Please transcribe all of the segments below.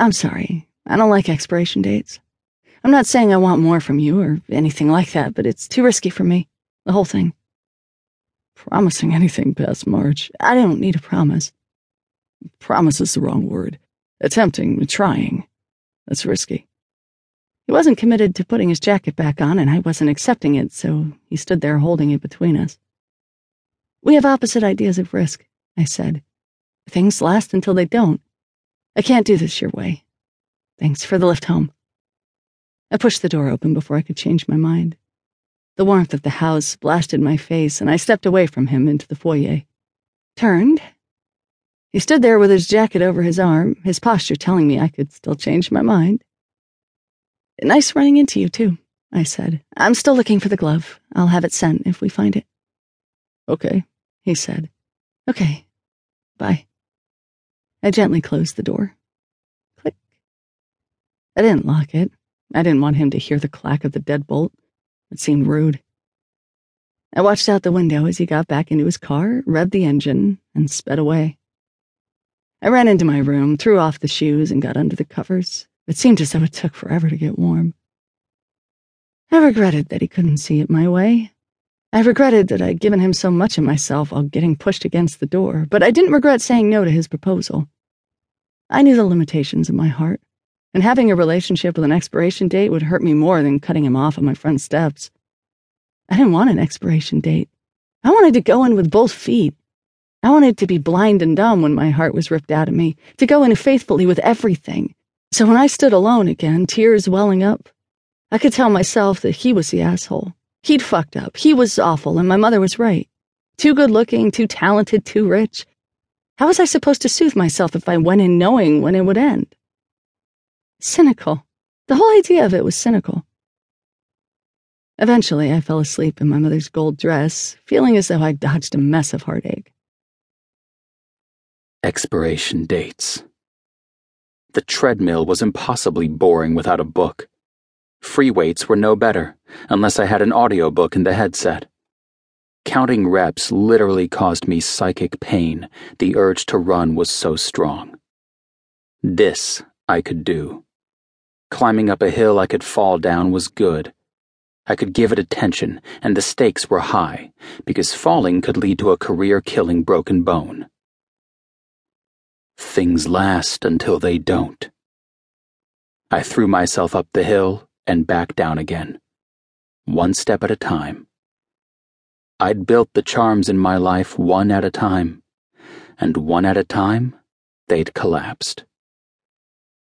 I'm sorry. I don't like expiration dates. I'm not saying I want more from you or anything like that, but it's too risky for me. The whole thing. Promising anything past March. I don't need a promise. Promise is the wrong word. Attempting, trying. That's risky. He wasn't committed to putting his jacket back on, and I wasn't accepting it, so he stood there holding it between us. We have opposite ideas of risk, I said. Things last until they don't. I can't do this your way. Thanks for the lift home. I pushed the door open before I could change my mind. The warmth of the house blasted my face, and I stepped away from him into the foyer. Turned. He stood there with his jacket over his arm, his posture telling me I could still change my mind. Nice running into you, too, I said. I'm still looking for the glove. I'll have it sent if we find it. Okay, he said. Okay. Bye. I gently closed the door. Click. I didn't lock it. I didn't want him to hear the clack of the deadbolt. It seemed rude. I watched out the window as he got back into his car, revved the engine, and sped away. I ran into my room, threw off the shoes, and got under the covers. It seemed as though it took forever to get warm. I regretted that he couldn't see it my way. I regretted that I'd given him so much of myself while getting pushed against the door, but I didn't regret saying no to his proposal. I knew the limitations of my heart and having a relationship with an expiration date would hurt me more than cutting him off on my front steps. I didn't want an expiration date. I wanted to go in with both feet. I wanted to be blind and dumb when my heart was ripped out of me, to go in faithfully with everything. So when I stood alone again, tears welling up, I could tell myself that he was the asshole. He'd fucked up. He was awful, and my mother was right. Too good looking, too talented, too rich. How was I supposed to soothe myself if I went in knowing when it would end? Cynical. The whole idea of it was cynical. Eventually, I fell asleep in my mother's gold dress, feeling as though I'd dodged a mess of heartache. Expiration dates. The treadmill was impossibly boring without a book. Free weights were no better, unless I had an audiobook in the headset. Counting reps literally caused me psychic pain. The urge to run was so strong. This I could do. Climbing up a hill I could fall down was good. I could give it attention, and the stakes were high, because falling could lead to a career killing broken bone. Things last until they don't. I threw myself up the hill and back down again, one step at a time. I'd built the charms in my life one at a time, and one at a time, they'd collapsed.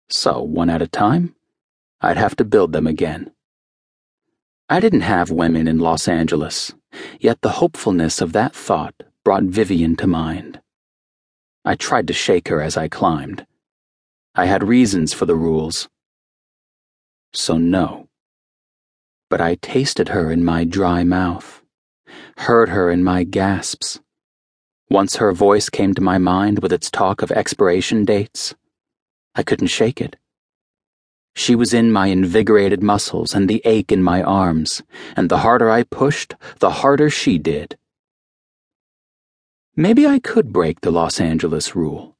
So, one at a time, I'd have to build them again. I didn't have women in Los Angeles, yet the hopefulness of that thought brought Vivian to mind. I tried to shake her as I climbed. I had reasons for the rules. So, no. But I tasted her in my dry mouth, heard her in my gasps. Once her voice came to my mind with its talk of expiration dates, I couldn't shake it. She was in my invigorated muscles and the ache in my arms, and the harder I pushed, the harder she did. Maybe I could break the Los Angeles rule.